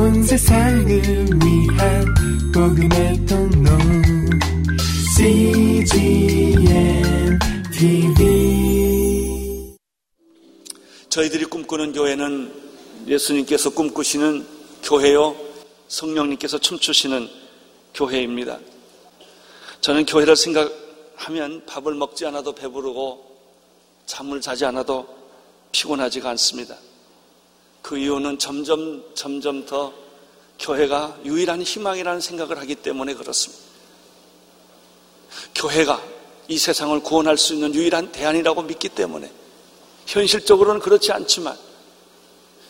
온 세상을 위한 복음의 통로 CGM TV 저희들이 꿈꾸는 교회는 예수님께서 꿈꾸시는 교회요, 성령님께서 춤추시는 교회입니다. 저는 교회를 생각하면 밥을 먹지 않아도 배부르고 잠을 자지 않아도 피곤하지가 않습니다. 그 이유는 점점, 점점 더 교회가 유일한 희망이라는 생각을 하기 때문에 그렇습니다. 교회가 이 세상을 구원할 수 있는 유일한 대안이라고 믿기 때문에 현실적으로는 그렇지 않지만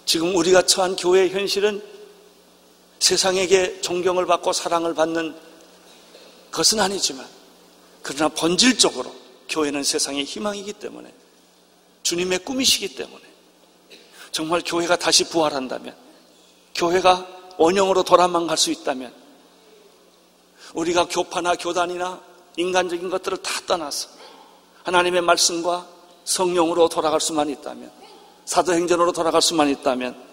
지금 우리가 처한 교회의 현실은 세상에게 존경을 받고 사랑을 받는 것은 아니지만 그러나 본질적으로 교회는 세상의 희망이기 때문에 주님의 꿈이시기 때문에 정말 교회가 다시 부활한다면 교회가 원형으로 돌아만 갈 수 있다면 우리가 교파나 교단이나 인간적인 것들을 다 떠나서 하나님의 말씀과 성령으로 돌아갈 수만 있다면 사도행전으로 돌아갈 수만 있다면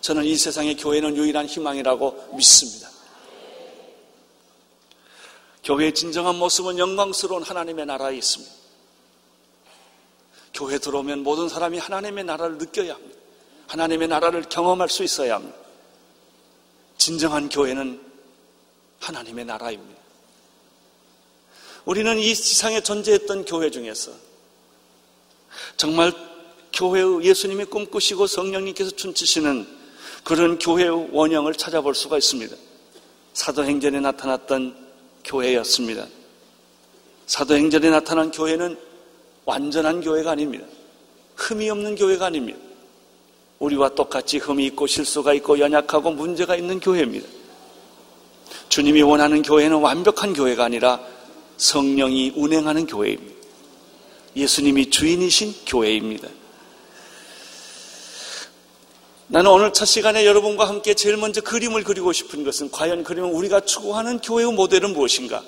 저는 이 세상의 교회는 유일한 희망이라고 믿습니다. 교회의 진정한 모습은 영광스러운 하나님의 나라에 있습니다. 교회 들어오면 모든 사람이 하나님의 나라를 느껴야 합니다. 하나님의 나라를 경험할 수 있어야 합니다. 진정한 교회는 하나님의 나라입니다. 우리는 이 세상에 존재했던 교회 중에서 정말 교회의 예수님이 꿈꾸시고 성령님께서 춤추시는 그런 교회의 원형을 찾아볼 수가 있습니다. 사도행전에 나타났던 교회였습니다. 사도행전에 나타난 교회는 완전한 교회가 아닙니다. 흠이 없는 교회가 아닙니다. 우리와 똑같이 흠이 있고 실수가 있고 연약하고 문제가 있는 교회입니다. 주님이 원하는 교회는 완벽한 교회가 아니라 성령이 운행하는 교회입니다. 예수님이 주인이신 교회입니다. 나는 오늘 첫 시간에 여러분과 함께 제일 먼저 그림을 그리고 싶은 것은 과연 그러면 우리가 추구하는 교회의 모델은 무엇인가?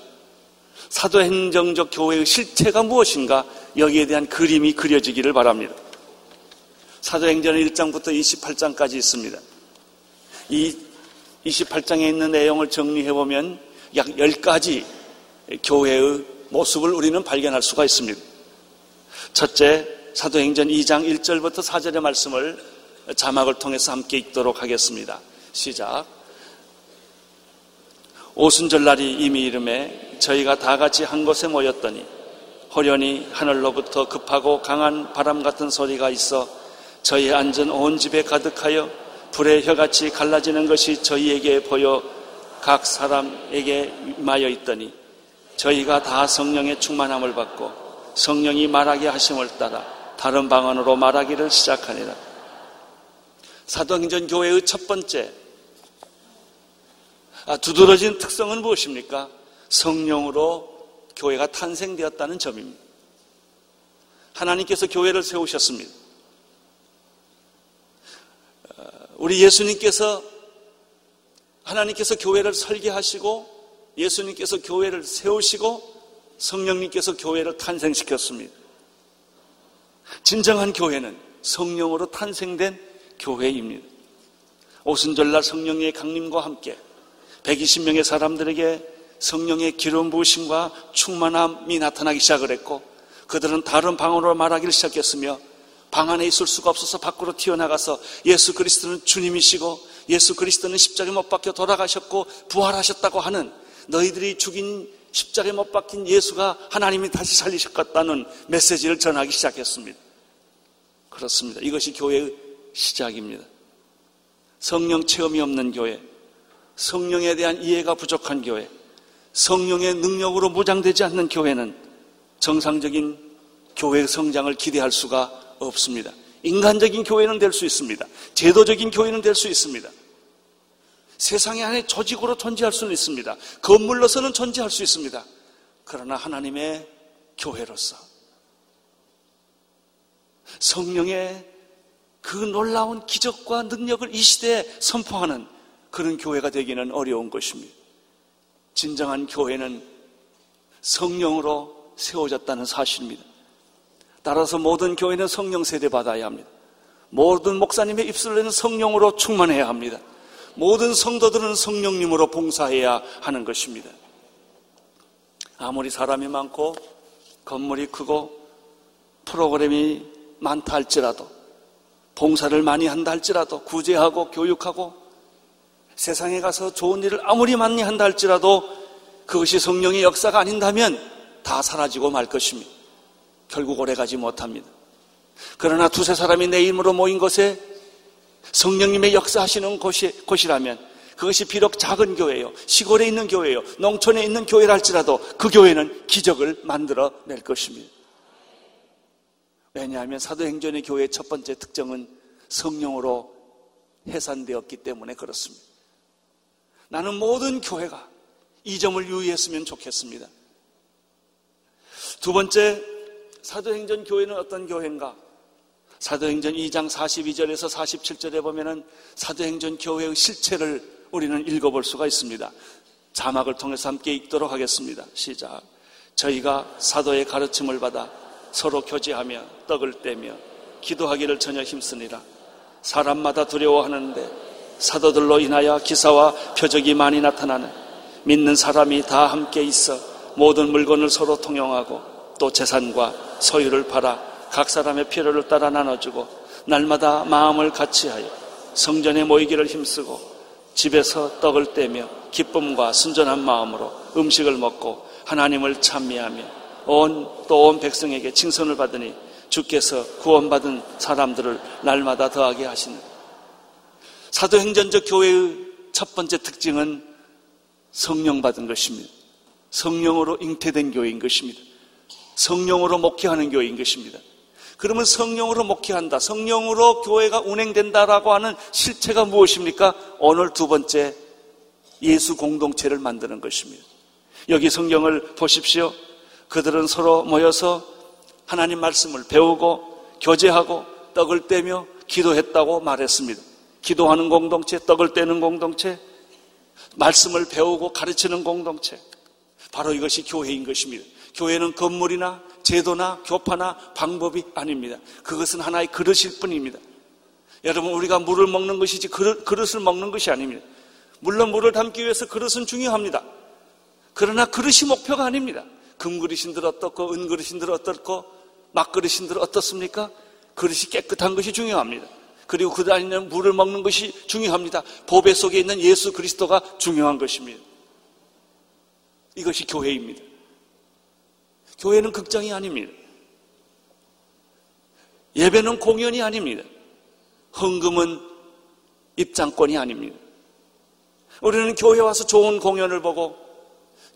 사도행정적 교회의 실체가 무엇인가? 여기에 대한 그림이 그려지기를 바랍니다. 사도행전 1장부터 28장까지 있습니다. 이 28장에 있는 내용을 정리해보면 약 10가지 교회의 모습을 우리는 발견할 수가 있습니다. 첫째, 사도행전 2장 1절부터 4절의 말씀을 자막을 통해서 함께 읽도록 하겠습니다. 시작. 오순절날이 이미 이름에 저희가 다 같이 한 곳에 모였더니 호련히 하늘로부터 급하고 강한 바람 같은 소리가 있어 저희 앉은 온 집에 가득하여 불의 혀같이 갈라지는 것이 저희에게 보여 각 사람에게 마여 있더니 저희가 다 성령의 충만함을 받고 성령이 말하게 하심을 따라 다른 방언으로 말하기를 시작하니라. 사도행전 교회의 첫 번째 아, 두드러진 특성은 무엇입니까? 성령으로 교회가 탄생되었다는 점입니다. 하나님께서 교회를 세우셨습니다. 어, 우리 예수님께서 하나님께서 교회를 설계하시고 예수님께서 교회를 세우시고 성령님께서 교회를 탄생시켰습니다. 진정한 교회는 성령으로 탄생된 교회입니다. 오순절날 성령의 강림과 함께 120명의 사람들에게 성령의 기름 부으심과 충만함이 나타나기 시작을 했고 그들은 다른 방언으로 말하기를 시작했으며 방 안에 있을 수가 없어서 밖으로 튀어나가서 예수 그리스도는 주님이시고 예수 그리스도는 십자가에 못 박혀 돌아가셨고 부활하셨다고 하는 너희들이 죽인 십자가에 못 박힌 예수가 하나님이 다시 살리셨다는 메시지를 전하기 시작했습니다. 그렇습니다. 이것이 교회의 시작입니다. 성령 체험이 없는 교회, 성령에 대한 이해가 부족한 교회, 성령의 능력으로 무장되지 않는 교회는 정상적인 교회 성장을 기대할 수가 없습니다. 인간적인 교회는 될 수 있습니다. 제도적인 교회는 될 수 있습니다. 세상의 안에 조직으로 존재할 수는 있습니다. 건물로서는 존재할 수 있습니다. 그러나 하나님의 교회로서 성령의 그 놀라운 기적과 능력을 이 시대에 선포하는 그런 교회가 되기는 어려운 것입니다. 진정한 교회는 성령으로 세워졌다는 사실입니다. 따라서 모든 교회는 성령 세대 받아야 합니다. 모든 목사님의 입술에는 성령으로 충만해야 합니다. 모든 성도들은 성령님으로 봉사해야 하는 것입니다. 아무리 사람이 많고 건물이 크고 프로그램이 많다 할지라도 봉사를 많이 한다 할지라도 구제하고 교육하고 세상에 가서 좋은 일을 아무리 많이 한다 할지라도 그것이 성령의 역사가 아닌다면 다 사라지고 말 것입니다. 결국 오래가지 못합니다. 그러나 두세 사람이 내 이름으로 모인 것에 성령님의 역사하시는 곳이, 곳이라면 그것이 비록 작은 교회요, 시골에 있는 교회요, 농촌에 있는 교회라 할지라도 그 교회는 기적을 만들어 낼 것입니다. 왜냐하면 사도행전의 교회의 첫 번째 특징은 성령으로 해산되었기 때문에 그렇습니다. 나는 모든 교회가 이 점을 유의했으면 좋겠습니다. 두 번째, 사도행전 교회는 어떤 교회인가? 사도행전 2장 42절에서 47절에 보면은 사도행전 교회의 실체를 우리는 읽어볼 수가 있습니다. 자막을 통해서 함께 읽도록 하겠습니다. 시작. 저희가 사도의 가르침을 받아 서로 교제하며 떡을 떼며 기도하기를 전혀 힘쓰니라. 사람마다 두려워하는데 사도들로 인하여 기사와 표적이 많이 나타나는 믿는 사람이 다 함께 있어 모든 물건을 서로 통용하고 또 재산과 소유를 팔아 각 사람의 필요를 따라 나눠주고 날마다 마음을 같이하여 성전에 모이기를 힘쓰고 집에서 떡을 떼며 기쁨과 순전한 마음으로 음식을 먹고 하나님을 찬미하며 온 또 온 백성에게 칭송을 받으니 주께서 구원받은 사람들을 날마다 더하게 하시는 사도행전적 교회의 첫 번째 특징은 성령 받은 것입니다. 성령으로 잉태된 교회인 것입니다. 성령으로 목회하는 교회인 것입니다. 그러면 성령으로 목회한다. 성령으로 교회가 운행된다라고 하는 실체가 무엇입니까? 오늘 두 번째 예수 공동체를 만드는 것입니다. 여기 성경을 보십시오. 그들은 서로 모여서 하나님 말씀을 배우고 교제하고 떡을 떼며 기도했다고 말했습니다. 기도하는 공동체, 떡을 떼는 공동체, 말씀을 배우고 가르치는 공동체. 바로 이것이 교회인 것입니다. 교회는 건물이나 제도나 교파나 방법이 아닙니다. 그것은 하나의 그릇일 뿐입니다. 여러분, 우리가 물을 먹는 것이지 그릇, 그릇을 먹는 것이 아닙니다. 물론 물을 담기 위해서 그릇은 중요합니다. 그러나 그릇이 목표가 아닙니다. 금그릇인들 어떻고, 은그릇인들 어떻고, 막그릇인들 어떻습니까? 그릇이 깨끗한 것이 중요합니다. 그리고 그 안에는 물을 먹는 것이 중요합니다. 보배 속에 있는 예수 그리스도가 중요한 것입니다. 이것이 교회입니다. 교회는 극장이 아닙니다. 예배는 공연이 아닙니다. 헌금은 입장권이 아닙니다. 우리는 교회 와서 좋은 공연을 보고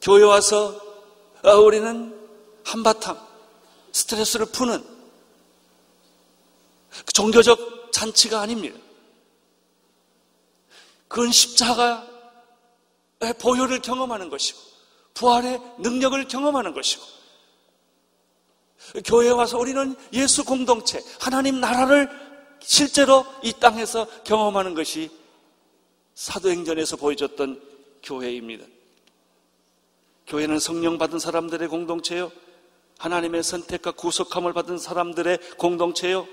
교회 와서 어, 우리는 한바탕 스트레스를 푸는 종교적 잔치가 아닙니다. 그건 십자가의 보혈을 경험하는 것이고 부활의 능력을 경험하는 것이고 교회에 와서 우리는 예수 공동체, 하나님 나라를 실제로 이 땅에서 경험하는 것이 사도행전에서 보여줬던 교회입니다. 교회는 성령 받은 사람들의 공동체요. 하나님의 선택과 구속함을 받은 사람들의 공동체요.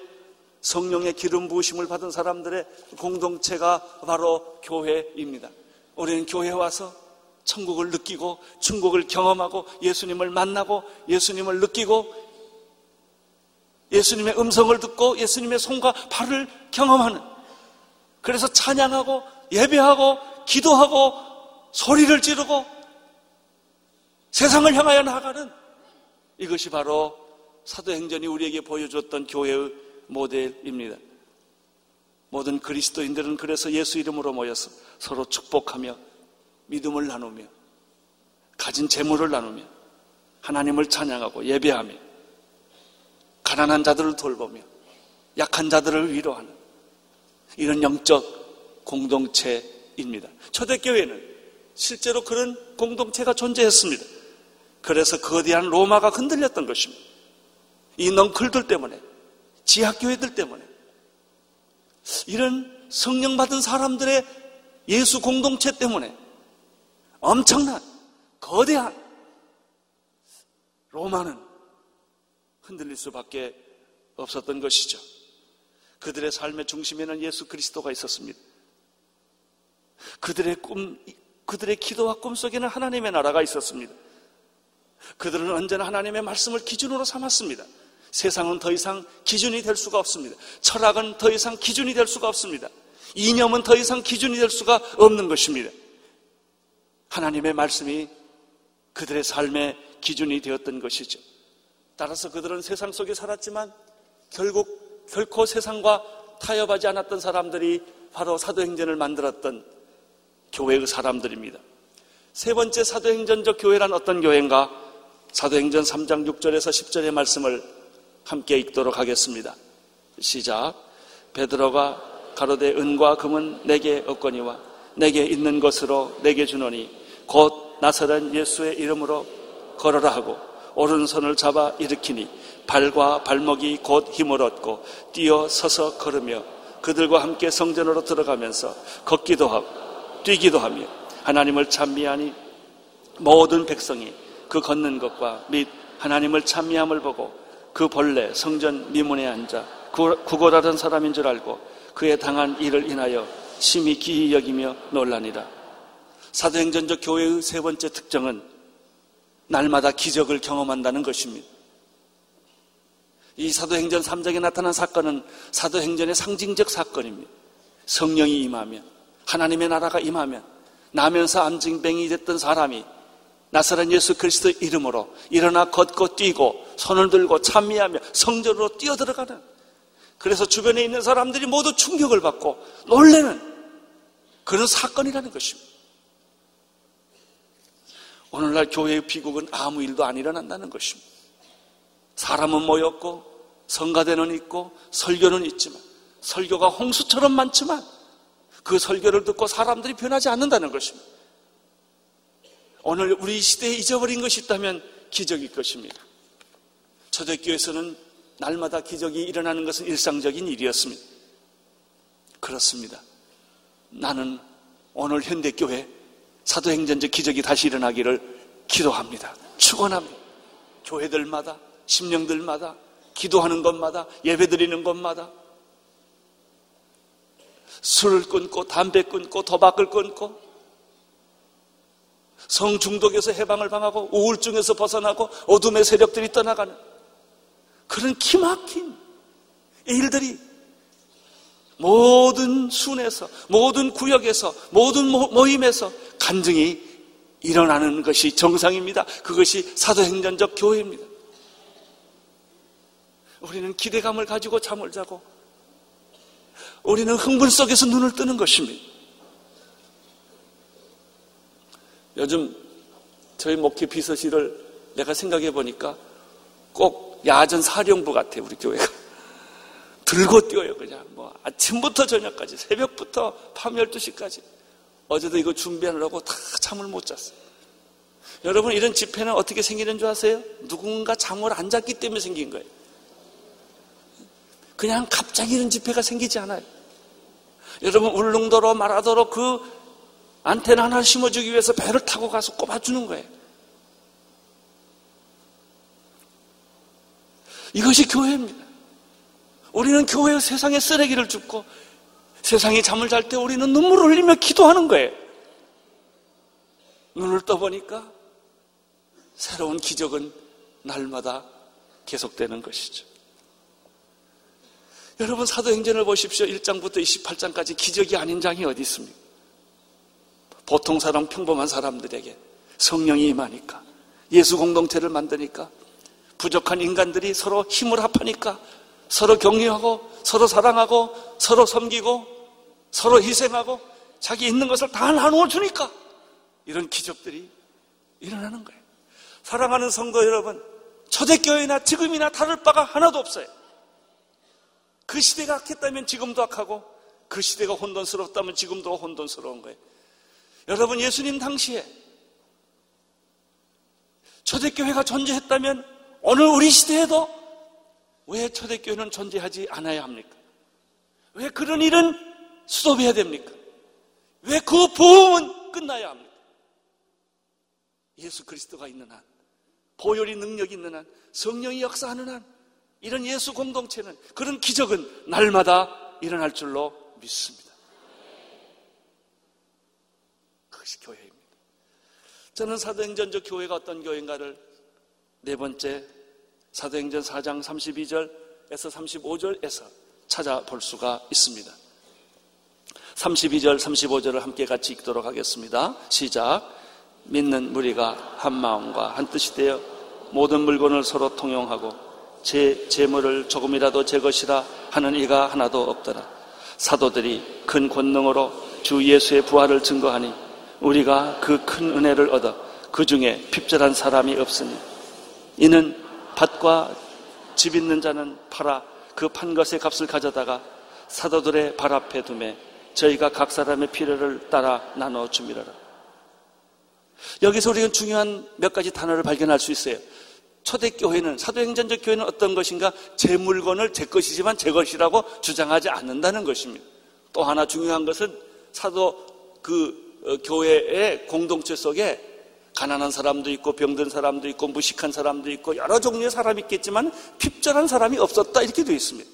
성령의 기름 부으심을 받은 사람들의 공동체가 바로 교회입니다. 우리는 교회에 와서 천국을 느끼고 천국을 경험하고 예수님을 만나고 예수님을 느끼고 예수님의 음성을 듣고 예수님의 손과 발을 경험하는 그래서 찬양하고 예배하고 기도하고 소리를 지르고 세상을 향하여 나아가는 이것이 바로 사도행전이 우리에게 보여줬던 교회의 모델입니다. 모든 그리스도인들은 그래서 예수 이름으로 모여서 서로 축복하며 믿음을 나누며 가진 재물을 나누며 하나님을 찬양하고 예배하며 가난한 자들을 돌보며 약한 자들을 위로하는 이런 영적 공동체입니다. 초대교회는 실제로 그런 공동체가 존재했습니다. 그래서 거대한 로마가 흔들렸던 것입니다. 이 넝클들 때문에, 지하교회들 때문에, 이런 성령 받은 사람들의 예수 공동체 때문에 엄청난, 거대한 로마는 흔들릴 수밖에 없었던 것이죠. 그들의 삶의 중심에는 예수 그리스도가 있었습니다. 그들의 꿈, 그들의 기도와 꿈 속에는 하나님의 나라가 있었습니다. 그들은 언제나 하나님의 말씀을 기준으로 삼았습니다. 세상은 더 이상 기준이 될 수가 없습니다. 철학은 더 이상 기준이 될 수가 없습니다. 이념은 더 이상 기준이 될 수가 없는 것입니다. 하나님의 말씀이 그들의 삶의 기준이 되었던 것이죠. 따라서 그들은 세상 속에 살았지만 결국 결코 세상과 타협하지 않았던 사람들이 바로 사도행전을 만들었던 교회의 사람들입니다. 세 번째 사도행전적 교회란 어떤 교회인가? 사도행전 3장 6절에서 10절의 말씀을 함께 읽도록 하겠습니다. 시작. 베드로가 가로되 은과 금은 내게 없거니와 내게 있는 것으로 내게 주노니 곧 나사렛 예수의 이름으로 걸어라 하고 오른손을 잡아 일으키니 발과 발목이 곧 힘을 얻고 뛰어 서서 걸으며 그들과 함께 성전으로 들어가면서 걷기도 하고 뛰기도 하며 하나님을 찬미하니 모든 백성이 그 걷는 것과 및 하나님을 찬미함을 보고 그 벌레 성전 미문에 앉아 구걸하던 사람인 줄 알고 그에 당한 일을 인하여 심히 기이 여기며 논란이다. 사도행전적 교회의 세 번째 특징은 날마다 기적을 경험한다는 것입니다. 이 사도행전 3장에 나타난 사건은 사도행전의 상징적 사건입니다. 성령이 임하면 하나님의 나라가 임하면 나면서 암증병이 됐던 사람이 나사렛 예수 그리스도 이름으로 일어나 걷고 뛰고 손을 들고 찬미하며 성전으로 뛰어들어가는 그래서 주변에 있는 사람들이 모두 충격을 받고 놀래는 그런 사건이라는 것입니다. 오늘날 교회의 비극은 아무 일도 안 일어난다는 것입니다. 사람은 모였고 성가대는 있고 설교는 있지만 설교가 홍수처럼 많지만 그 설교를 듣고 사람들이 변하지 않는다는 것입니다. 오늘 우리 시대에 잊어버린 것이 있다면 기적일 것입니다. 초대교회에서는 날마다 기적이 일어나는 것은 일상적인 일이었습니다. 그렇습니다. 나는 오늘 현대교회 사도행전적 기적이 다시 일어나기를 기도합니다. 축원합니다. 교회들마다 심령들마다 기도하는 것마다 예배 드리는 것마다 술을 끊고 담배 끊고 도박을 끊고 성중독에서 해방을 방하고 우울증에서 벗어나고 어둠의 세력들이 떠나가는 그런 기막힌 일들이 모든 순에서 모든 구역에서 모든 모임에서 간증이 일어나는 것이 정상입니다. 그것이 사도행전적 교회입니다. 우리는 기대감을 가지고 잠을 자고 우리는 흥분 속에서 눈을 뜨는 것입니다. 요즘 저희 목회 비서실을 내가 생각해 보니까 꼭 야전 사령부 같아요, 우리 교회가. 들고 뛰어요, 그냥. 뭐, 아침부터 저녁까지, 새벽부터 밤 12시까지. 어제도 이거 준비하느라고 다 잠을 못 잤어요. 여러분, 이런 집회는 어떻게 생기는 줄 아세요? 누군가 잠을 안 잤기 때문에 생긴 거예요. 그냥 갑자기 이런 집회가 생기지 않아요. 여러분, 울릉도로 마라도로 그 안테나 하나 심어주기 위해서 배를 타고 가서 꼽아주는 거예요. 이것이 교회입니다. 우리는 교회의 세상에 쓰레기를 줍고 세상이 잠을 잘 때 우리는 눈물을 흘리며 기도하는 거예요. 눈을 떠보니까 새로운 기적은 날마다 계속되는 것이죠. 여러분 사도행전을 보십시오. 1장부터 28장까지 기적이 아닌 장이 어디 있습니까? 보통 사람 평범한 사람들에게 성령이 임하니까 예수 공동체를 만드니까 부족한 인간들이 서로 힘을 합하니까 서로 격려하고 서로 사랑하고 서로 섬기고 서로 희생하고 자기 있는 것을 다 나누어 주니까 이런 기적들이 일어나는 거예요. 사랑하는 성도 여러분, 초대교회나 지금이나 다를 바가 하나도 없어요. 그 시대가 악했다면 지금도 악하고 그 시대가 혼돈스럽다면 지금도 혼돈스러운 거예요. 여러분 예수님 당시에 초대교회가 존재했다면 오늘 우리 시대에도 왜 초대교회는 존재하지 않아야 합니까? 왜 그런 일은 수도해야 됩니까? 왜 그 보험은 끝나야 합니까? 예수 그리스도가 있는 한, 보혈이 능력 있는 한, 성령이 역사하는 한, 이런 예수 공동체는 그런 기적은 날마다 일어날 줄로 믿습니다. 그것이 교회입니다. 저는 사도행전적 교회가 어떤 교회인가를 네 번째 사도행전 4장 32절에서 35절에서 찾아볼 수가 있습니다. 32절, 35절을 함께 같이 읽도록 하겠습니다. 시작. 믿는 무리가 한 마음과 한 뜻이 되어 모든 물건을 서로 통용하고 제 재물을 조금이라도 제 것이라 하는 이가 하나도 없더라. 사도들이 큰 권능으로 주 예수의 부활을 증거하니 우리가 그 큰 은혜를 얻어 그 중에 핍절한 사람이 없으니 이는 밭과 집 있는 자는 팔아 그 판 것의 값을 가져다가 사도들의 발 앞에 두매 저희가 각 사람의 필요를 따라 나눠 줍니다. 여기서 우리는 중요한 몇 가지 단어를 발견할 수 있어요. 초대교회는, 사도행전적 교회는 어떤 것인가? 제 물건을 제 것이지만 제 것이라고 주장하지 않는다는 것입니다. 또 하나 중요한 것은 사도 그 어, 교회의 공동체 속에 가난한 사람도 있고 병든 사람도 있고 무식한 사람도 있고 여러 종류의 사람이 있겠지만 핍절한 사람이 없었다 이렇게 되어 있습니다.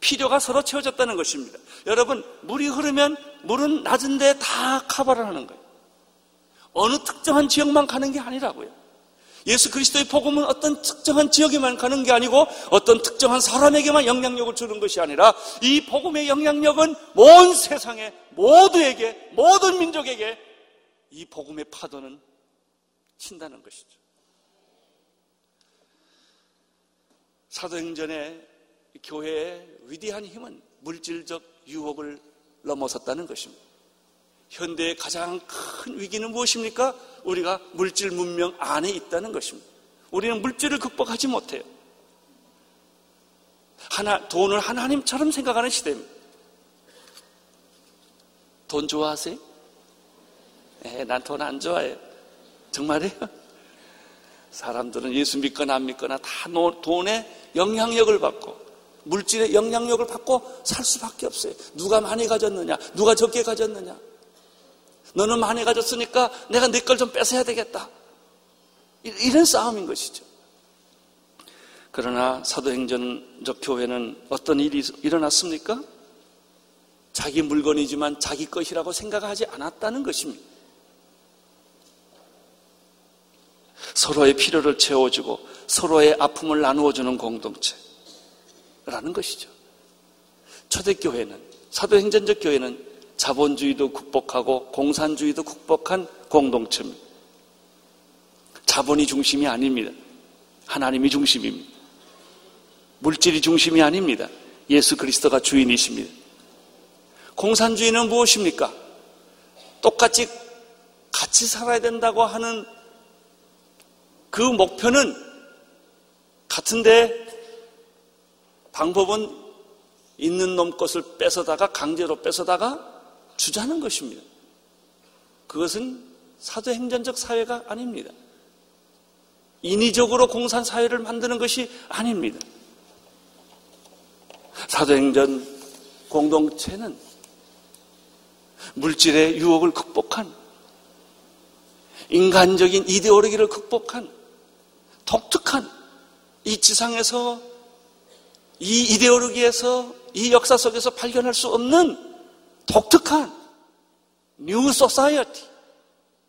필요가 서로 채워졌다는 것입니다. 여러분 물이 흐르면 물은 낮은데 다 커버를 하는 거예요. 어느 특정한 지역만 가는 게 아니라고요. 예수 그리스도의 복음은 어떤 특정한 지역에만 가는 게 아니고 어떤 특정한 사람에게만 영향력을 주는 것이 아니라 이 복음의 영향력은 온 세상에 모두에게 모든 민족에게 이 복음의 파도는 친다는 것이죠. 사도행전의 교회의 위대한 힘은 물질적 유혹을 넘어섰다는 것입니다. 현대의 가장 큰 위기는 무엇입니까? 우리가 물질 문명 안에 있다는 것입니다. 우리는 물질을 극복하지 못해요. 하나, 돈을 하나님처럼 생각하는 시대입니다. 돈 좋아하세요? 에, 난돈 안 좋아해요. 정말이에요? 사람들은 예수 믿거나 안 믿거나 다 돈의 영향력을 받고 물질의 영향력을 받고 살 수밖에 없어요. 누가 많이 가졌느냐, 누가 적게 가졌느냐. 너는 많이 가졌으니까 내가 네걸좀 뺏어야 되겠다. 이런 싸움인 것이죠. 그러나 사도행전적 교회는 어떤 일이 일어났습니까? 자기 물건이지만 자기 것이라고 생각하지 않았다는 것입니다. 서로의 필요를 채워주고 서로의 아픔을 나누어주는 공동체라는 것이죠. 초대교회는, 사도행전적 교회는 자본주의도 극복하고 공산주의도 극복한 공동체입니다. 자본이 중심이 아닙니다. 하나님이 중심입니다. 물질이 중심이 아닙니다. 예수 그리스도가 주인이십니다. 공산주의는 무엇입니까? 똑같이 같이 살아야 된다고 하는 그 목표는 같은데 방법은 있는 놈 것을 뺏어다가 강제로 뺏어다가 주자는 것입니다. 그것은 사도행전적 사회가 아닙니다. 인위적으로 공산 사회를 만드는 것이 아닙니다. 사도행전 공동체는 물질의 유혹을 극복한 인간적인 이데올로기를 극복한 독특한 이 지상에서 이 이데올로기에서 이 역사 속에서 발견할 수 없는 독특한 new society,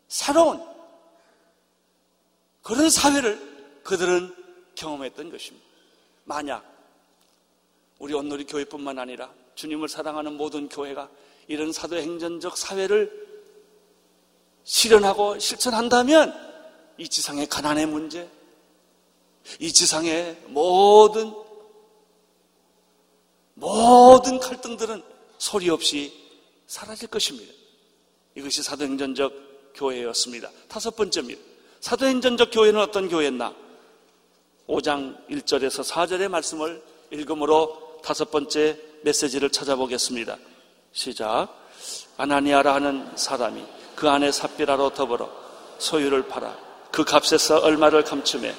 새로운 그런 사회를 그들은 경험했던 것입니다. 만약 우리 온누리 교회뿐만 아니라 주님을 사랑하는 모든 교회가 이런 사도행전적 사회를 실현하고 실천한다면 이 지상의 가난의 문제, 이 지상의 모든 모든 갈등들은 소리 없이 사라질 것입니다. 이것이 사도행전적 교회였습니다. 다섯 번째입니다. 사도행전적 교회는 어떤 교회였나? 5장 1절에서 4절의 말씀을 읽음으로 다섯 번째 메시지를 찾아보겠습니다. 시작. 아나니아라 하는 사람이 그 안에 삽비라로 더불어 소유를 팔아 그 값에서 얼마를 감춤해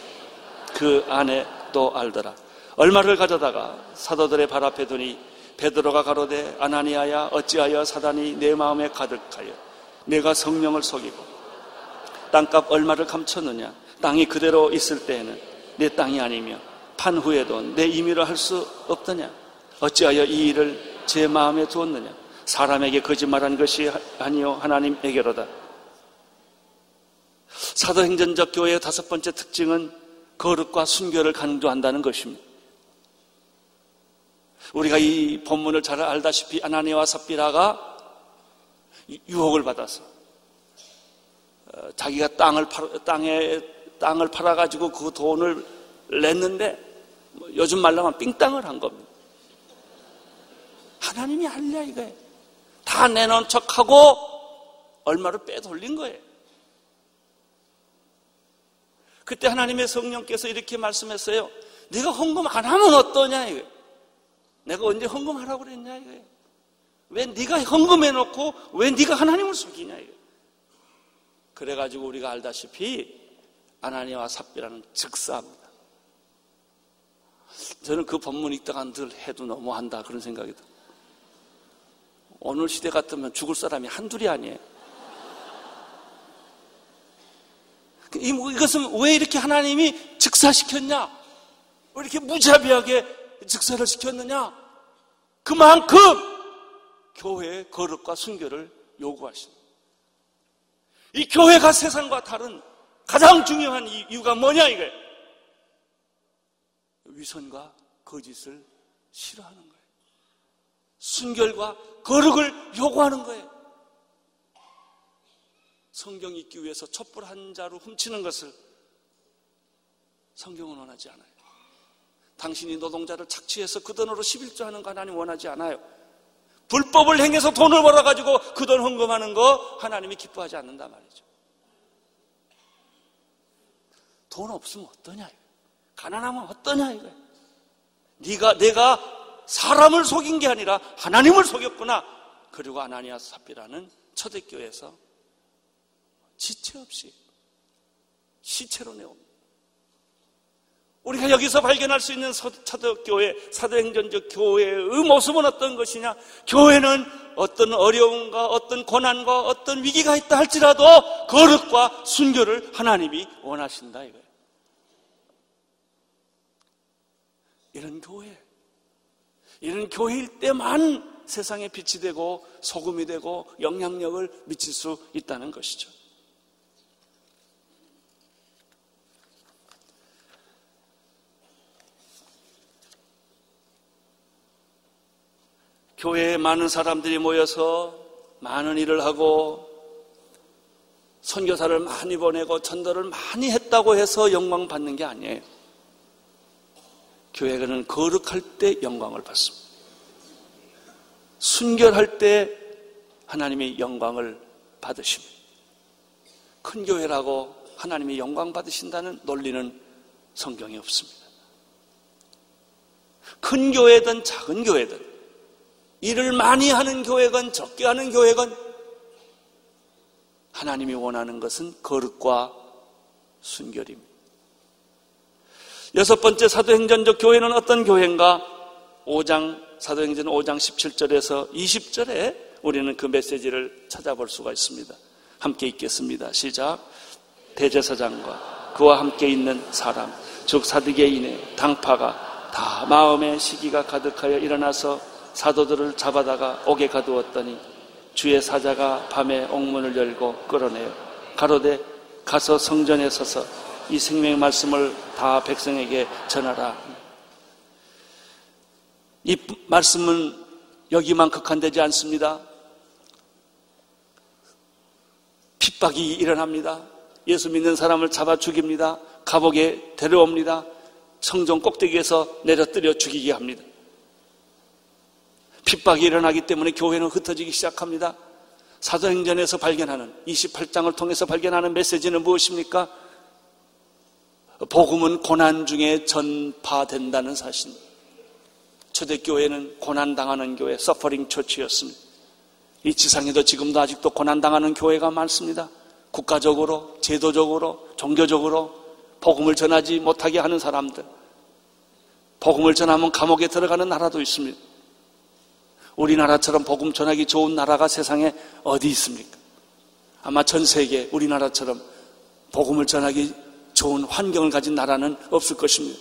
그 안에 또 알더라. 얼마를 가져다가 사도들의 발 앞에 두니 베드로가 가로되 아나니아야 어찌하여 사단이 내 마음에 가득하여 내가 성령을 속이고 땅값 얼마를 감췄느냐? 땅이 그대로 있을 때에는 내 땅이 아니며 판 후에도 내 임의로 할 수 없더냐? 어찌하여 이 일을 제 마음에 두었느냐? 사람에게 거짓말한 것이 아니요 하나님에게로다. 사도행전적 교회의 다섯 번째 특징은 거룩과 순교를 강조한다는 것입니다. 우리가 이 본문을 잘 알다시피 아나니와 삽비라가 유혹을 받아서 어, 자기가 땅을 팔, 땅에 땅을 팔아 가지고 그 돈을 냈는데 뭐 요즘 말로 하면 삥땅을 한 겁니다. 하나님이 할래 이거예요. 다 내놓은 척하고 얼마를 빼돌린 거예요. 그때 하나님의 성령께서 이렇게 말씀했어요. 네가 헌금 안 하면 어떠냐 이거예요. 내가 언제 헌금하라고 그랬냐 이거예요. 왜 네가 헌금해 놓고 왜 네가 하나님을 속이냐 이거예요. 그래 가지고 우리가 알다시피 아나니와 삽비라는 즉사입니다. 저는 그 본문 읽다가 늘 해도 너무한다 그런 생각이 들어요. 오늘 시대 같으면 죽을 사람이 한둘이 아니에요. 이것은 왜 이렇게 하나님이 즉사시켰냐? 왜 이렇게 무자비하게 즉사를 시켰느냐? 그만큼 교회의 거룩과 순교를 요구하십니다. 이 교회가 세상과 다른 가장 중요한 이유가 뭐냐 이거예요. 위선과 거짓을 싫어하는 거예요. 순결과 거룩을 요구하는 거예요. 성경 읽기 위해서 촛불 한 자루 훔치는 것을 성경은 원하지 않아요. 당신이 노동자를 착취해서 그 돈으로 11조 하는 거 하나님 원하지 않아요. 불법을 행해서 돈을 벌어가지고 그 돈 헌금하는 거 하나님이 기뻐하지 않는단 말이죠. 돈 없으면 어떠냐? 가난하면 어떠냐 이거야. 네가 내가 사람을 속인 게 아니라 하나님을 속였구나. 그리고 아나니아 사피라는 초대교회에서 지체 없이 시체로 내옵니다. 우리가 여기서 발견할 수 있는 사도교회, 사도행전적 교회의 모습은 어떤 것이냐? 교회는 어떤 어려움과 어떤 고난과 어떤 위기가 있다 할지라도 거룩과 순교를 하나님이 원하신다 이거예요. 이런 교회, 이런 교회일 때만 세상에 빛이 되고 소금이 되고 영향력을 미칠 수 있다는 것이죠. 교회에 많은 사람들이 모여서 많은 일을 하고 선교사를 많이 보내고 전도를 많이 했다고 해서 영광 받는 게 아니에요. 교회는 거룩할 때 영광을 받습니다. 순결할 때 하나님의 영광을 받으십니다. 큰 교회라고 하나님의 영광 받으신다는 논리는 성경에 없습니다. 큰 교회든 작은 교회든 일을 많이 하는 교회건 적게 하는 교회건 하나님이 원하는 것은 거룩과 순결입니다. 여섯 번째 사도행전적 교회는 어떤 교회인가? 5장, 사도행전 5장 17절에서 20절에 우리는 그 메시지를 찾아볼 수가 있습니다. 함께 읽겠습니다. 시작. 대제사장과 그와 함께 있는 사람, 즉 사드개인의 당파가 다 마음의 시기가 가득하여 일어나서 사도들을 잡아다가 옥에 가두었더니 주의 사자가 밤에 옥문을 열고 끌어내요. 가로되 가서 성전에 서서 이 생명의 말씀을 다 백성에게 전하라. 이 말씀은 여기만 극한되지 않습니다. 핍박이 일어납니다. 예수 믿는 사람을 잡아 죽입니다. 감옥에 데려옵니다. 성전 꼭대기에서 내려뜨려 죽이게 합니다. 핍박이 일어나기 때문에 교회는 흩어지기 시작합니다. 사도행전에서 발견하는 28장을 통해서 발견하는 메시지는 무엇입니까? 복음은 고난 중에 전파된다는 사실. 초대교회는 고난당하는 교회, 서퍼링 처치였습니다. 이 지상에도 지금도 아직도 고난당하는 교회가 많습니다. 국가적으로, 제도적으로, 종교적으로 복음을 전하지 못하게 하는 사람들. 복음을 전하면 감옥에 들어가는 나라도 있습니다. 우리나라처럼 복음 전하기 좋은 나라가 세상에 어디 있습니까? 아마 전 세계 우리나라처럼 복음을 전하기 좋은 환경을 가진 나라는 없을 것입니다.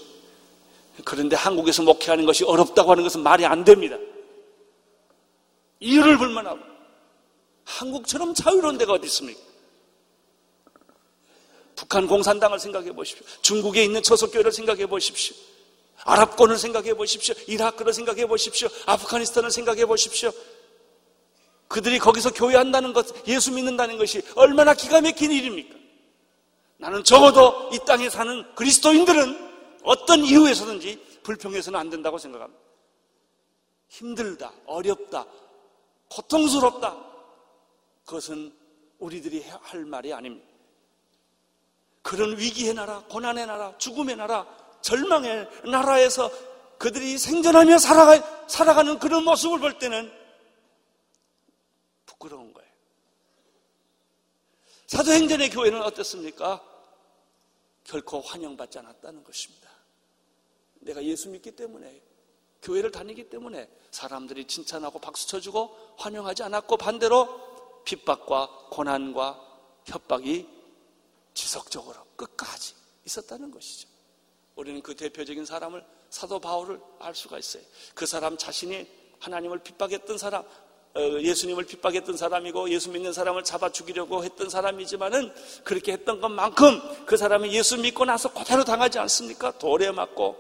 그런데 한국에서 목회하는 것이 어렵다고 하는 것은 말이 안 됩니다. 이유를 불만하고 한국처럼 자유로운 데가 어디 있습니까? 북한 공산당을 생각해 보십시오. 중국에 있는 저속교회를 생각해 보십시오. 아랍권을 생각해 보십시오. 이라크를 생각해 보십시오. 아프가니스탄을 생각해 보십시오. 그들이 거기서 교회한다는 것, 예수 믿는다는 것이 얼마나 기가 막힌 일입니까? 나는 적어도 이 땅에 사는 그리스도인들은 어떤 이유에서든지 불평해서는 안 된다고 생각합니다. 힘들다, 어렵다, 고통스럽다. 그것은 우리들이 할 말이 아닙니다. 그런 위기의 나라, 고난의 나라, 죽음의 나라, 절망의 나라에서 그들이 생존하며 살아가, 살아가는 그런 모습을 볼 때는 부끄러운 거예요. 사도행전의 교회는 어땠습니까? 결코 환영받지 않았다는 것입니다. 내가 예수 믿기 때문에 교회를 다니기 때문에 사람들이 칭찬하고 박수 쳐주고 환영하지 않았고 반대로 핍박과 고난과 협박이 지속적으로 끝까지 있었다는 것이죠. 우리는 그 대표적인 사람을 사도 바울을 알 수가 있어요. 그 사람 자신이 하나님을 핍박했던 사람, 어, 예수님을 핍박했던 사람이고 예수 믿는 사람을 잡아 죽이려고 했던 사람이지만은 그렇게 했던 것만큼 그 사람이 예수 믿고 나서 그대로 당하지 않습니까? 돌에 맞고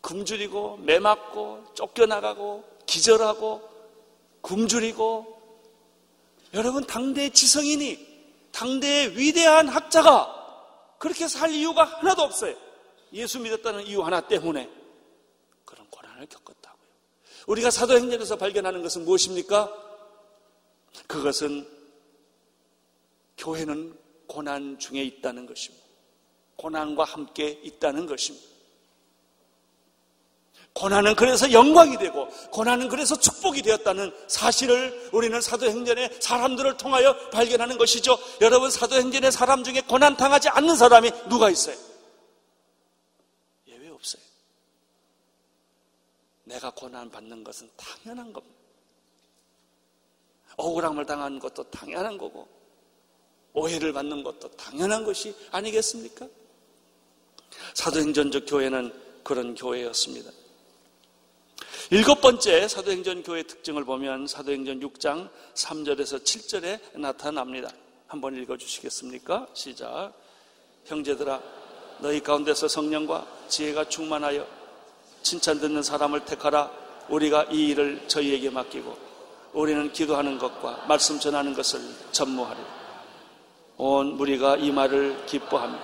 굶주리고 매 맞고 쫓겨나가고 기절하고 굶주리고 여러분 당대의 지성인이 당대의 위대한 학자가 그렇게 살 이유가 하나도 없어요. 예수 믿었다는 이유 하나 때문에 그런 고난을 겪었다고요. 우리가 사도행전에서 발견하는 것은 무엇입니까? 그것은 교회는 고난 중에 있다는 것입니다. 고난과 함께 있다는 것입니다. 고난은 그래서 영광이 되고 고난은 그래서 축복이 되었다는 사실을 우리는 사도행전의 사람들을 통하여 발견하는 것이죠. 여러분 사도행전의 사람 중에 고난 당하지 않는 사람이 누가 있어요? 예외 없어요. 내가 고난 받는 것은 당연한 겁니다. 억울함을 당하는 것도 당연한 거고 오해를 받는 것도 당연한 것이 아니겠습니까? 사도행전적 교회는 그런 교회였습니다. 일곱 번째 사도행전 교회 특징을 보면 사도행전 6장 3절에서 7절에 나타납니다. 한번 읽어 주시겠습니까? 시작. 형제들아, 너희 가운데서 성령과 지혜가 충만하여 칭찬 듣는 사람을 택하라. 우리가 이 일을 저희에게 맡기고 우리는 기도하는 것과 말씀 전하는 것을 전무하리라. 온 무리가 이 말을 기뻐하며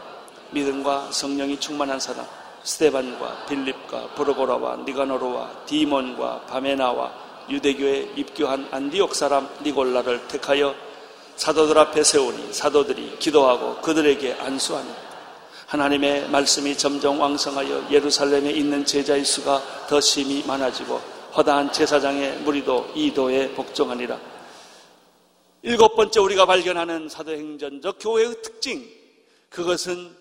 믿음과 성령이 충만한 사람 스테반과 빌립과 브로고라와 니가노로와 디몬과 바메나와 유대교에 입교한 안디옥 사람 니골라를 택하여 사도들 앞에 세우니 사도들이 기도하고 그들에게 안수하니 하나님의 말씀이 점점 왕성하여 예루살렘에 있는 제자의 수가 더 심히 많아지고 허다한 제사장의 무리도 이도에 복종하니라. 일곱 번째 우리가 발견하는 사도행전적 교회의 특징 그것은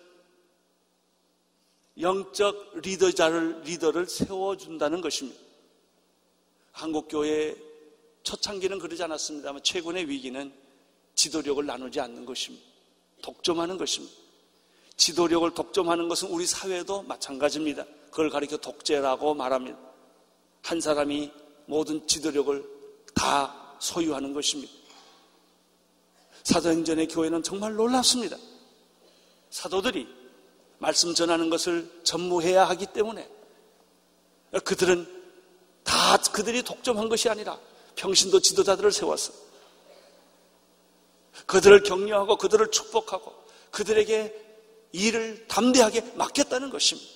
영적 리더자를 리더를 세워준다는 것입니다. 한국 교회 초창기는 그러지 않았습니다만 최근의 위기는 지도력을 나누지 않는 것입니다. 독점하는 것입니다. 지도력을 독점하는 것은 우리 사회도 마찬가지입니다. 그걸 가리켜 독재라고 말합니다. 한 사람이 모든 지도력을 다 소유하는 것입니다. 사도행전의 교회는 정말 놀랍습니다. 사도들이 말씀 전하는 것을 전무해야 하기 때문에 그들은 다 그들이 독점한 것이 아니라 평신도 지도자들을 세웠어. 그들을 격려하고 그들을 축복하고 그들에게 일을 담대하게 맡겼다는 것입니다.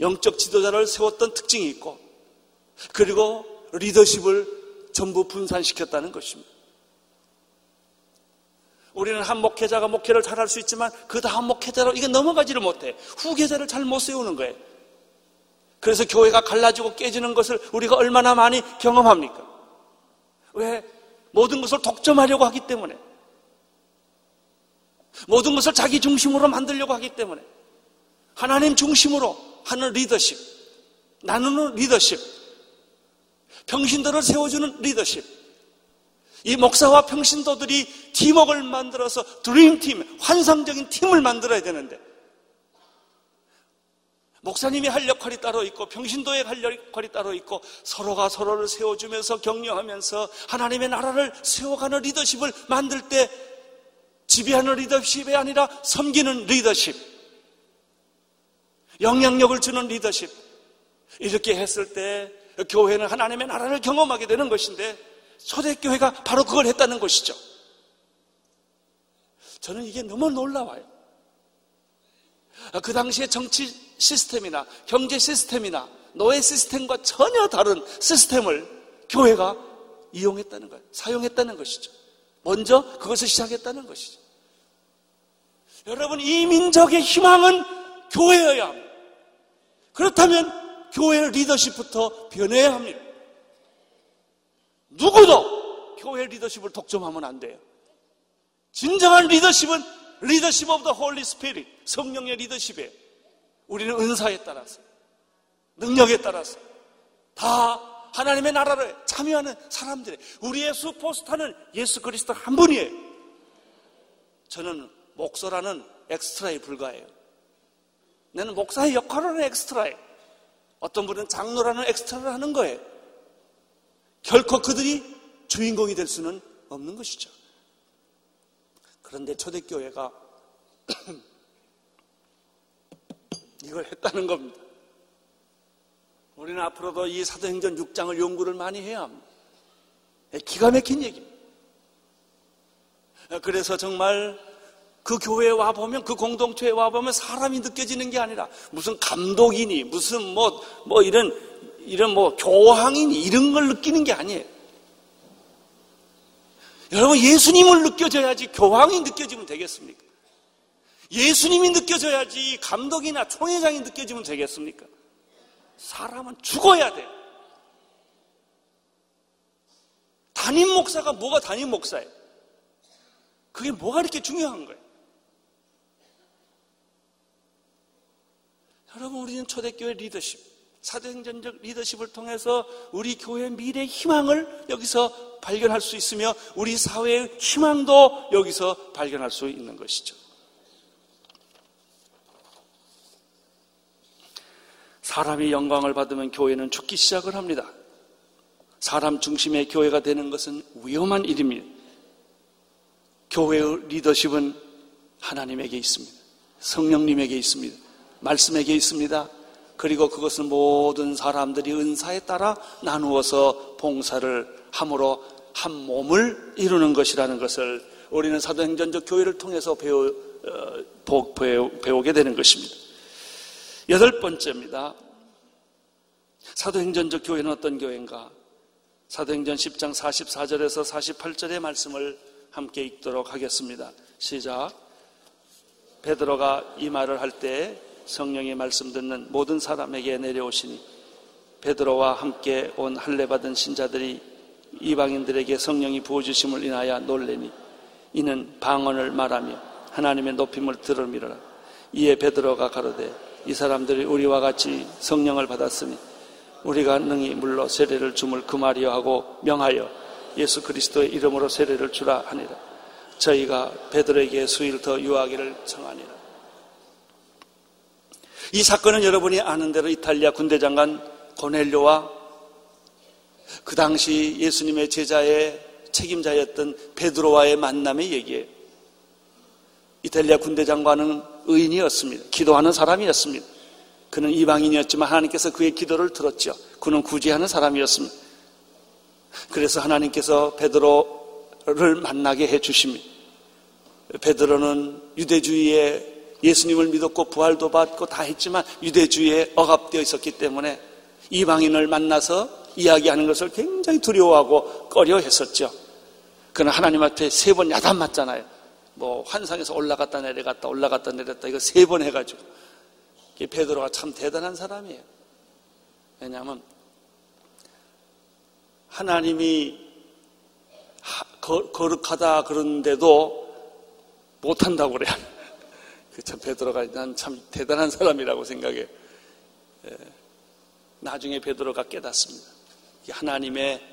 영적 지도자를 세웠던 특징이 있고 그리고 리더십을 전부 분산시켰다는 것입니다. 우리는 한 목회자가 목회를 잘 할 수 있지만 그 다음 목회자로 이게 넘어가지를 못해. 후계자를 잘 못 세우는 거예요. 그래서 교회가 갈라지고 깨지는 것을 우리가 얼마나 많이 경험합니까? 왜? 모든 것을 독점하려고 하기 때문에. 모든 것을 자기 중심으로 만들려고 하기 때문에. 하나님 중심으로 하는 리더십. 나누는 리더십. 병신들을 세워주는 리더십. 이 목사와 평신도들이 팀웍을 만들어서 드림팀, 환상적인 팀을 만들어야 되는데 목사님이 할 역할이 따로 있고 평신도의 할 역할이 따로 있고 서로가 서로를 세워주면서 격려하면서 하나님의 나라를 세워가는 리더십을 만들 때 지배하는 리더십이 아니라 섬기는 리더십. 영향력을 주는 리더십. 이렇게 했을 때 교회는 하나님의 나라를 경험하게 되는 것인데 초대교회가 바로 그걸 했다는 것이죠. 저는 이게 너무 놀라워요. 그 당시에 정치 시스템이나 경제 시스템이나 노예 시스템과 전혀 다른 시스템을 교회가 이용했다는 거예요. 사용했다는 것이죠. 먼저 그것을 시작했다는 것이죠. 여러분, 이 민족의 희망은 교회여야 합니다. 그렇다면 교회 리더십부터 변해야 합니다. 누구도 교회 리더십을 독점하면 안 돼요. 진정한 리더십은 leadership of the Holy Spirit 성령의 리더십이에요. 우리는 은사에 따라서 능력에 따라서 다 하나님의 나라를 참여하는 사람들의 우리의 슈퍼스타는 예수 그리스도 한 분이에요. 저는 목사라는 엑스트라에 불과해요. 나는 목사의 역할을 하는 엑스트라에 어떤 분은 장로라는 엑스트라를 하는 거예요. 결코 그들이 주인공이 될 수는 없는 것이죠. 그런데 초대교회가 이걸 했다는 겁니다. 우리는 앞으로도 이 사도행전 6장을 연구를 많이 해야 합니다. 예, 기가 막힌 얘기입니다. 그래서 정말 그 교회에 와보면, 그 공동체에 와보면 사람이 느껴지는 게 아니라 무슨 감독이니, 무슨 뭐, 뭐 이런, 이런 뭐 교황이니, 이런 걸 느끼는 게 아니에요. 여러분, 예수님을 느껴져야지 교황이 느껴지면 되겠습니까? 예수님이 느껴져야지 감독이나 총회장이 느껴지면 되겠습니까? 사람은 죽어야 돼. 담임 목사가 뭐가 담임 목사예요? 그게 뭐가 이렇게 중요한 거예요? 여러분, 우리는 초대교회 리더십, 사도행전적 리더십을 통해서 우리 교회 미래 희망을 여기서 발견할 수 있으며 우리 사회의 희망도 여기서 발견할 수 있는 것이죠. 사람이 영광을 받으면 교회는 죽기 시작을 합니다. 사람 중심의 교회가 되는 것은 위험한 일입니다. 교회의 리더십은 하나님에게 있습니다. 성령님에게 있습니다. 말씀에게 있습니다. 그리고 그것은 모든 사람들이 은사에 따라 나누어서 봉사를 함으로 한 몸을 이루는 것이라는 것을 우리는 사도행전적 교회를 통해서 배우, 어, 배우, 게 되는 것입니다. 여덟 번째입니다. 사도행전적 교회는 어떤 교회인가? 사도행전 10장 44절에서 48절의 말씀을 함께 읽도록 하겠습니다. 시작. 베드로가 이 말을 할 때 성령의 말씀 듣는 모든 사람에게 내려오시니 베드로와 함께 온 할례 받은 신자들이 이방인들에게 성령이 부어 주심을 인하여 놀래니 이는 방언을 말하며 하나님의 높임을 들으미라. 이에 베드로가 가로되 이 사람들이 우리와 같이 성령을 받았으니 우리가 능히 물러 세례를 줌을 금하려 하고 명하여 예수 그리스도의 이름으로 세례를 주라 하니라. 저희가 베드로에게 수일 더 유하기를 청하니라 이 사건은 여러분이 아는 대로 이탈리아 군대 장관 고넬료와 그 당시 예수님의 제자의 책임자였던 베드로와의 만남의 얘기예요. 이탈리아 군대 장관은 의인이었습니다. 기도하는 사람이었습니다. 그는 이방인이었지만 하나님께서 그의 기도를 들었죠. 그는 구제하는 사람이었습니다. 그래서 하나님께서 베드로를 만나게 해 주십니다. 베드로는 유대주의의 예수님을 믿었고 부활도 받고 다 했지만 유대주의에 억압되어 있었기 때문에 이방인을 만나서 이야기하는 것을 굉장히 두려워하고 꺼려 했었죠. 그는 하나님 앞에 세 번 야단 맞잖아요. 뭐 환상에서 올라갔다 내려갔다 올라갔다 내렸다 이거 세 번 해가지고 베드로가 참 대단한 사람이에요. 왜냐하면 하나님이 거룩하다 그러는데도 못한다고 그래요. 그 참 베드로가 난 참 대단한 사람이라고 생각해. 예. 나중에 베드로가 깨닫습니다. 하나님의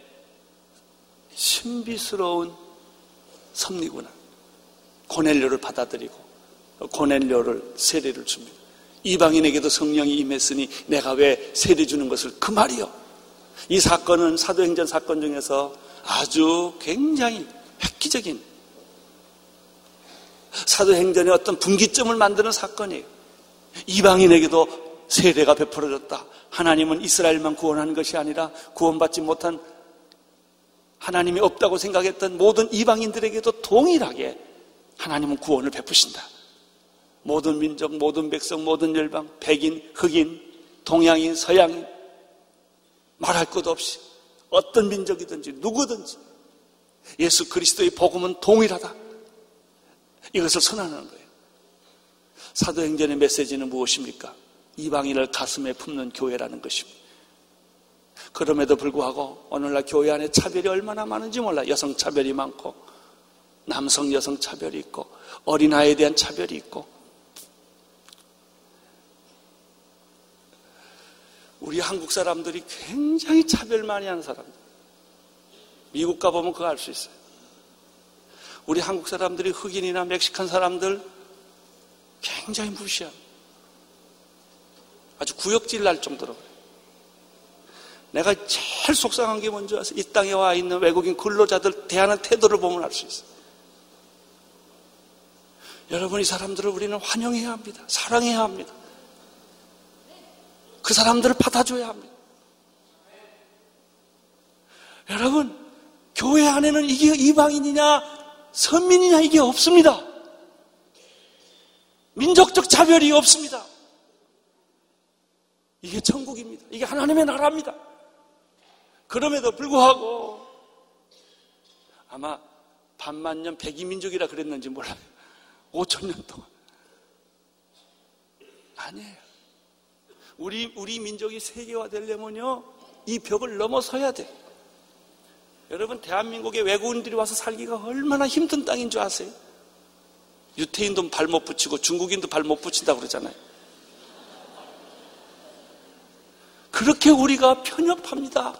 신비스러운 섭리구나. 고넬료를 받아들이고 고넬료를 세례를 줍니다. 이방인에게도 성령이 임했으니 내가 왜 세례 주는 것을 그 말이요. 이 사건은 사도행전 사건 중에서 아주 굉장히 획기적인 사도행전의 어떤 분기점을 만드는 사건이에요. 이방인에게도 세례가 베풀어졌다. 하나님은 이스라엘만 구원하는 것이 아니라 구원받지 못한 하나님이 없다고 생각했던 모든 이방인들에게도 동일하게 하나님은 구원을 베푸신다. 모든 민족, 모든 백성, 모든 열방, 백인, 흑인, 동양인, 서양인, 말할 것 없이 어떤 민족이든지 누구든지 예수 그리스도의 복음은 동일하다. 이것을 선언하는 거예요. 사도행전의 메시지는 무엇입니까? 이방인을 가슴에 품는 교회라는 것입니다. 그럼에도 불구하고 오늘날 교회 안에 차별이 얼마나 많은지 몰라. 여성 차별이 많고, 남성 여성 차별이 있고, 어린아이에 대한 차별이 있고, 우리 한국 사람들이 굉장히 차별 많이 하는 사람들. 미국 가보면 그거 알 수 있어요. 우리 한국 사람들이 흑인이나 멕시칸 사람들 굉장히 무시합니다. 아주 구역질 날 정도로 내가 제일 속상한 게 뭔지 아세요? 이 땅에 와 있는 외국인 근로자들 대하는 태도를 보면 알 수 있어요. 여러분, 이 사람들을 우리는 환영해야 합니다. 사랑해야 합니다. 그 사람들을 받아줘야 합니다. 여러분, 교회 안에는 이게 이방인이냐, 선민이냐, 이게 없습니다. 민족적 차별이 없습니다. 이게 천국입니다. 이게 하나님의 나라입니다. 그럼에도 불구하고 아마 반만 년 백이민족이라 그랬는지 몰라요. 5천 년 동안. 아니에요. 우리, 우리 민족이 세계화 되려면요, 이 벽을 넘어서야 돼. 여러분, 대한민국에 외국인들이 와서 살기가 얼마나 힘든 땅인 줄 아세요? 유태인도 발 못 붙이고 중국인도 발 못 붙인다고 그러잖아요. 그렇게 우리가 편협합니다.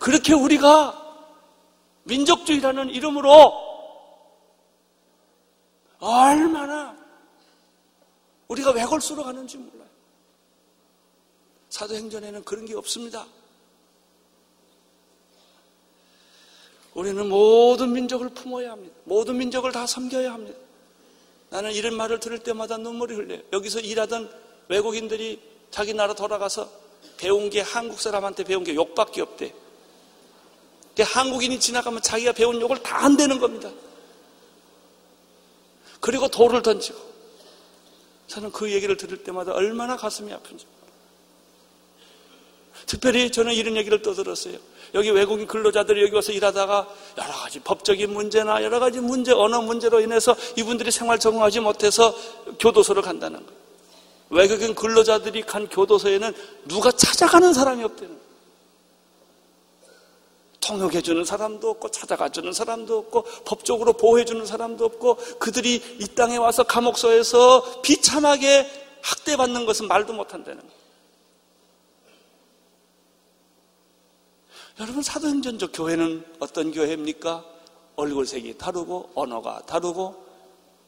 그렇게 우리가 민족주의라는 이름으로 얼마나 우리가 왜골수로 가는지 몰라요. 사도행전에는 그런 게 없습니다. 우리는 모든 민족을 품어야 합니다. 모든 민족을 다 섬겨야 합니다. 나는 이런 말을 들을 때마다 눈물이 흘려요. 여기서 일하던 외국인들이 자기 나라 돌아가서 배운 게 한국 사람한테 배운 게 욕밖에 없대. 한국인이 지나가면 자기가 배운 욕을 다 한다는 겁니다. 그리고 돌을 던지고. 저는 그 얘기를 들을 때마다 얼마나 가슴이 아픈지. 특별히 저는 이런 얘기를 또 들었어요. 여기 외국인 근로자들이 여기 와서 일하다가 여러 가지 법적인 문제나 여러 가지 문제, 언어 문제로 인해서 이분들이 생활 적응하지 못해서 교도소를 간다는 거예요. 외국인 근로자들이 간 교도소에는 누가 찾아가는 사람이 거예요. 통역해주는 사람도 없고 찾아가주는 사람도 없고 법적으로 보호해주는 사람도 없고 그들이 이 땅에 와서 감옥소에서 비참하게 학대받는 것은 말도 못한다는 거예요. 여러분 사도행전적 교회는 어떤 교회입니까? 얼굴색이 다르고 언어가 다르고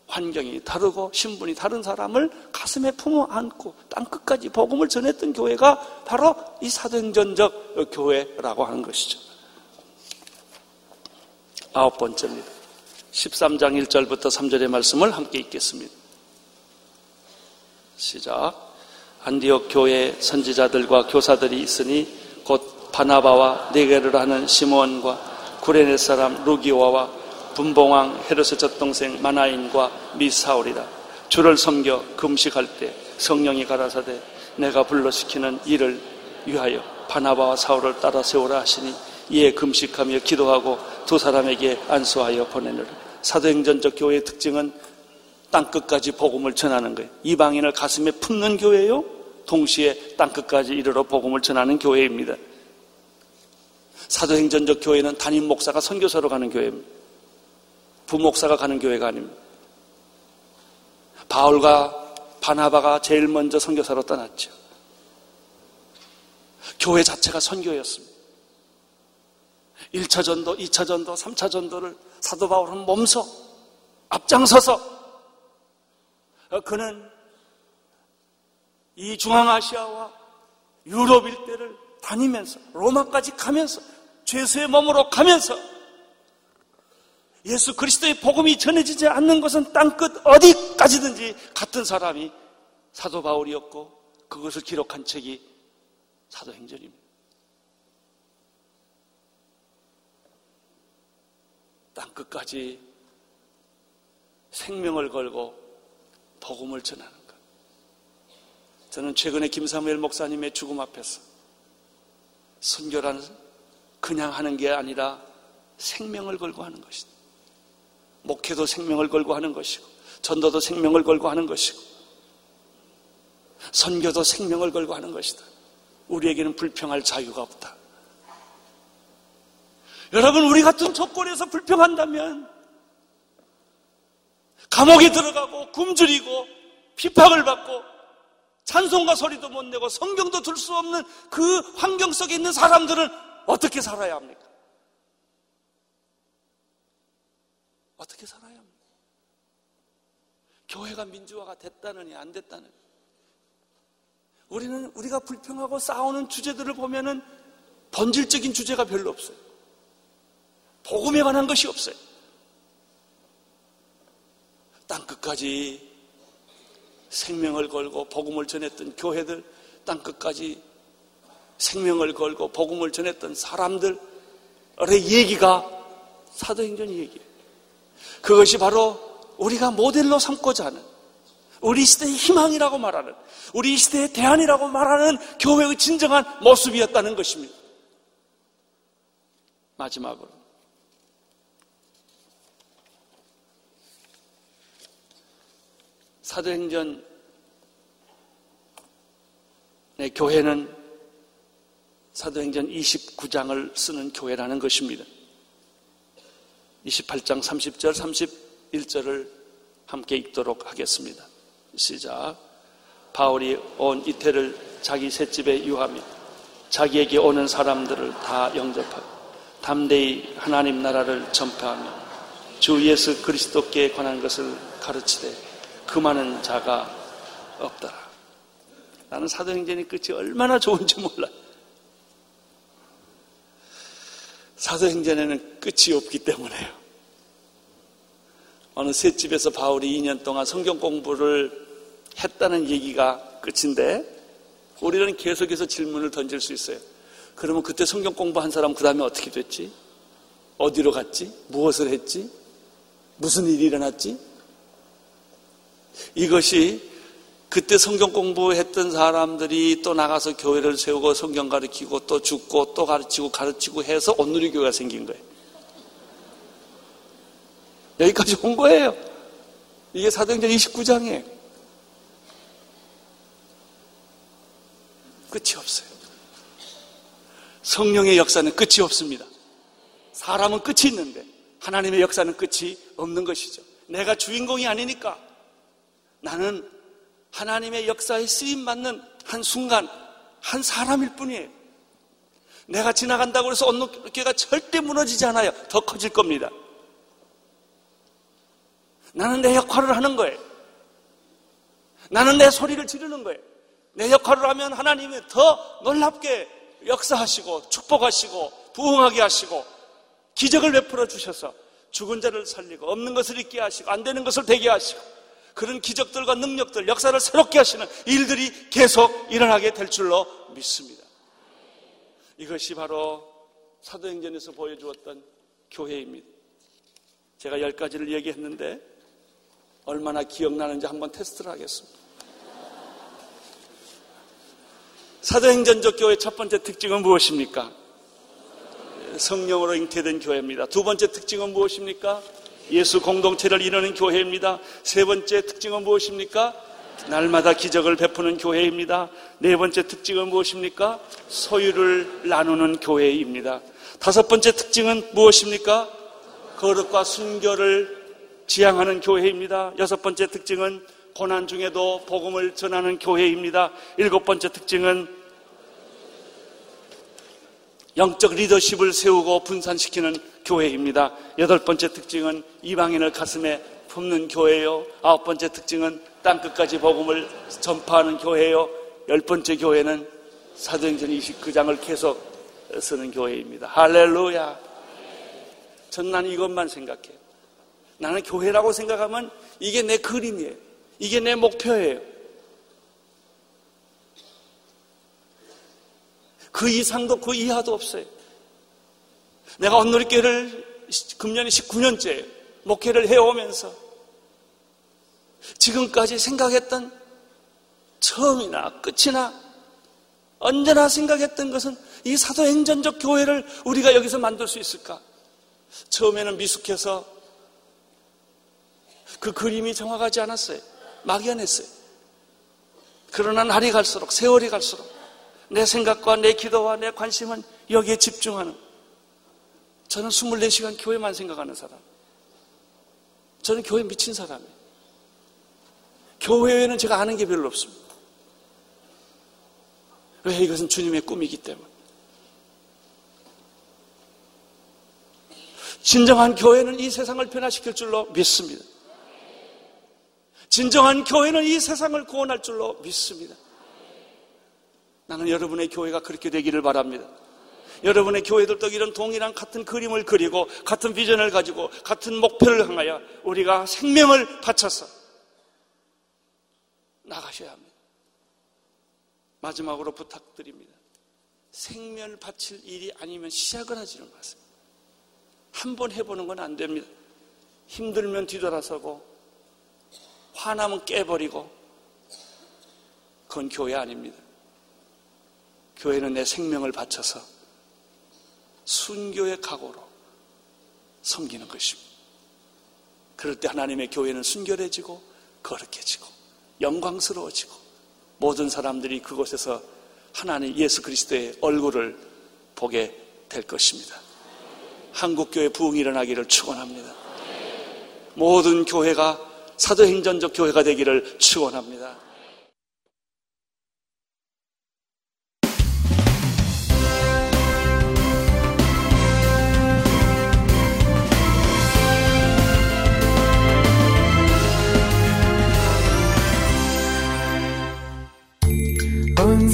환경이 다르고 신분이 다른 사람을 가슴에 품어 안고 땅 끝까지 복음을 전했던 교회가 바로 이 사도행전적 교회라고 하는 것이죠. 아홉 번째입니다. 13장 1절부터 3절의 말씀을 함께 읽겠습니다. 시작. 안디옥 교회 선지자들과 교사들이 있으니 곧 바나바와 네게를 하는 시몬과 구레네 사람 루기와와 분봉왕 헤롯의 젖동생 마나인과 미사울이라 주를 섬겨 금식할 때 성령이 가라사대 내가 불러시키는 일을 위하여 바나바와 사울을 따라 세우라 하시니 이에 금식하며 기도하고 두 사람에게 안수하여 보내느라 사도행전적 교회의 특징은 땅끝까지 복음을 전하는 거예요. 이방인을 가슴에 품는 교회요. 동시에 땅끝까지 이르러 복음을 전하는 교회입니다. 사도행전적 교회는 담임 목사가 선교사로 가는 교회입니다. 부목사가 가는 교회가 아닙니다. 바울과 바나바가 제일 먼저 선교사로 떠났죠. 교회 자체가 선교였습니다. 1차 전도, 2차 전도, 3차 전도를 사도 바울은 몸소 앞장서서 어, 그는 이 중앙아시아와 유럽 일대를 다니면서 로마까지 가면서 죄수의 몸으로 가면서 예수 그리스도의 복음이 전해지지 않는 것은 땅끝 어디까지든지 같은 사람이 사도 바울이었고 그것을 기록한 책이 사도행전입니다. 땅끝까지 생명을 걸고 복음을 전하는 것. 저는 최근에 김사무엘 목사님의 죽음 앞에서 선교라는 그냥 하는 게 아니라 생명을 걸고 하는 것이다. 목회도 생명을 걸고 하는 것이고 전도도 생명을 걸고 하는 것이고 선교도 생명을 걸고 하는 것이다. 우리에게는 불평할 자유가 없다. 여러분, 우리 같은 조건에서 불평한다면 감옥에 들어가고 굶주리고 비박을 받고 찬송과 소리도 못 내고 성경도 들 수 없는 그 환경 속에 있는 사람들은 어떻게 살아야 합니까? 어떻게 살아야 합니까? 교회가 민주화가 됐다느니 안 됐다느니 우리는 우리가 불평하고 싸우는 주제들을 보면은 본질적인 주제가 별로 없어요. 복음에 관한 것이 없어요. 땅 끝까지 생명을 걸고 복음을 전했던 교회들, 땅 끝까지 생명을 걸고 복음을 전했던 사람들의 얘기가 사도행전 얘기예요. 그것이 바로 우리가 모델로 삼고자 하는 우리 시대의 희망이라고 말하는 우리 시대의 대안이라고 말하는 교회의 진정한 모습이었다는 것입니다. 마지막으로 사도행전의 교회는 사도행전 29장을 쓰는 교회라는 것입니다. 28장 30절, 31절을 함께 읽도록 하겠습니다. 시작. 바울이 온 이태를 자기 셋집에 유하며 자기에게 오는 사람들을 다 영접하고 담대히 하나님 나라를 전파하며 주 예수 그리스도께 관한 것을 가르치되 그만한 자가 없더라. 나는 사도행전의 끝이 얼마나 좋은지 몰라. 사도행전에는 끝이 없기 때문에요. 어느 셋집에서 바울이 2년 동안 성경 공부를 했다는 얘기가 끝인데 우리는 계속해서 질문을 던질 수 있어요. 그러면 그때 성경 공부한 사람 그 다음에 어떻게 됐지? 어디로 갔지? 무엇을 했지? 무슨 일이 일어났지? 이것이 그때 성경 공부했던 사람들이 또 나가서 교회를 세우고 성경 가르치고 또 죽고 또 가르치고 가르치고 해서 온누리 교회가 생긴 거예요. 여기까지 온 거예요. 이게 사도행전 29장이에요. 끝이 없어요. 성령의 역사는 끝이 없습니다. 사람은 끝이 있는데 하나님의 역사는 끝이 없는 것이죠. 내가 주인공이 아니니까 나는 하나님의 역사에 쓰임 받는 한 순간 한 사람일 뿐이에요. 내가 지나간다고 해서 온누교가 절대 무너지지 않아요. 더 커질 겁니다. 나는 내 역할을 하는 거예요. 나는 내 소리를 지르는 거예요. 내 역할을 하면 하나님이 더 놀랍게 역사하시고 축복하시고 부흥하게 하시고 기적을 베풀어 주셔서 죽은 자를 살리고 없는 것을 있게 하시고 안 되는 것을 되게 하시고 그런 기적들과 능력들, 역사를 새롭게 하시는 일들이 계속 일어나게 될 줄로 믿습니다. 이것이 바로 사도행전에서 보여주었던 교회입니다. 제가 열 가지를 얘기했는데 얼마나 기억나는지 한번 테스트를 하겠습니다. 사도행전적 교회 첫 번째 특징은 무엇입니까? 성령으로 잉태된 교회입니다. 두 번째 특징은 무엇입니까? 예수 공동체를 이루는 교회입니다. 세 번째 특징은 무엇입니까? 날마다 기적을 베푸는 교회입니다. 네 번째 특징은 무엇입니까? 소유를 나누는 교회입니다. 다섯 번째 특징은 무엇입니까? 거룩과 순결을 지향하는 교회입니다. 여섯 번째 특징은 고난 중에도 복음을 전하는 교회입니다. 일곱 번째 특징은 영적 리더십을 세우고 분산시키는 교회입니다. 여덟 번째 특징은 이방인을 가슴에 품는 교회요. 아홉 번째 특징은 땅 끝까지 복음을 전파하는 교회요. 열 번째 교회는 사도행전 29장을 계속 쓰는 교회입니다. 할렐루야. 전난 이것만 생각해요. 나는 교회라고 생각하면 이게 내 그림이에요. 이게 내 목표예요. 그 이상도 그 이하도 없어요. 내가 온누리교회를 금년이 19년째 목회를 해오면서 지금까지 생각했던 처음이나 끝이나 언제나 생각했던 것은 이 사도행전적 교회를 우리가 여기서 만들 수 있을까? 처음에는 미숙해서 그 그림이 정확하지 않았어요. 막연했어요. 그러나 날이 갈수록, 세월이 갈수록 내 생각과 내 기도와 내 관심은 여기에 집중하는 저는 24시간 교회만 생각하는 사람. 저는 교회 미친 사람이에요. 교회에는 제가 아는 게 별로 없습니다. 왜 이것은 주님의 꿈이기 때문에. 진정한 교회는 이 세상을 변화시킬 줄로 믿습니다. 진정한 교회는 이 세상을 구원할 줄로 믿습니다. 나는 여러분의 교회가 그렇게 되기를 바랍니다. 여러분의 교회들도 이런 동일한 같은 그림을 그리고 같은 비전을 가지고 같은 목표를 향하여 우리가 생명을 바쳐서 나가셔야 합니다. 마지막으로 부탁드립니다. 생명을 바칠 일이 아니면 시작을 하지는 마세요. 한 번 해보는 건 안 됩니다. 힘들면 뒤돌아서고 화나면 깨버리고 그건 교회 아닙니다. 교회는 내 생명을 바쳐서 순교의 각오로 섬기는 것입니다. 그럴 때 하나님의 교회는 순결해지고 거룩해지고 영광스러워지고 모든 사람들이 그곳에서 하나님 예수 그리스도의 얼굴을 보게 될 것입니다. 한국 교회 부흥이 일어나기를 축원합니다. 모든 교회가 사도행전적 교회가 되기를 축원합니다.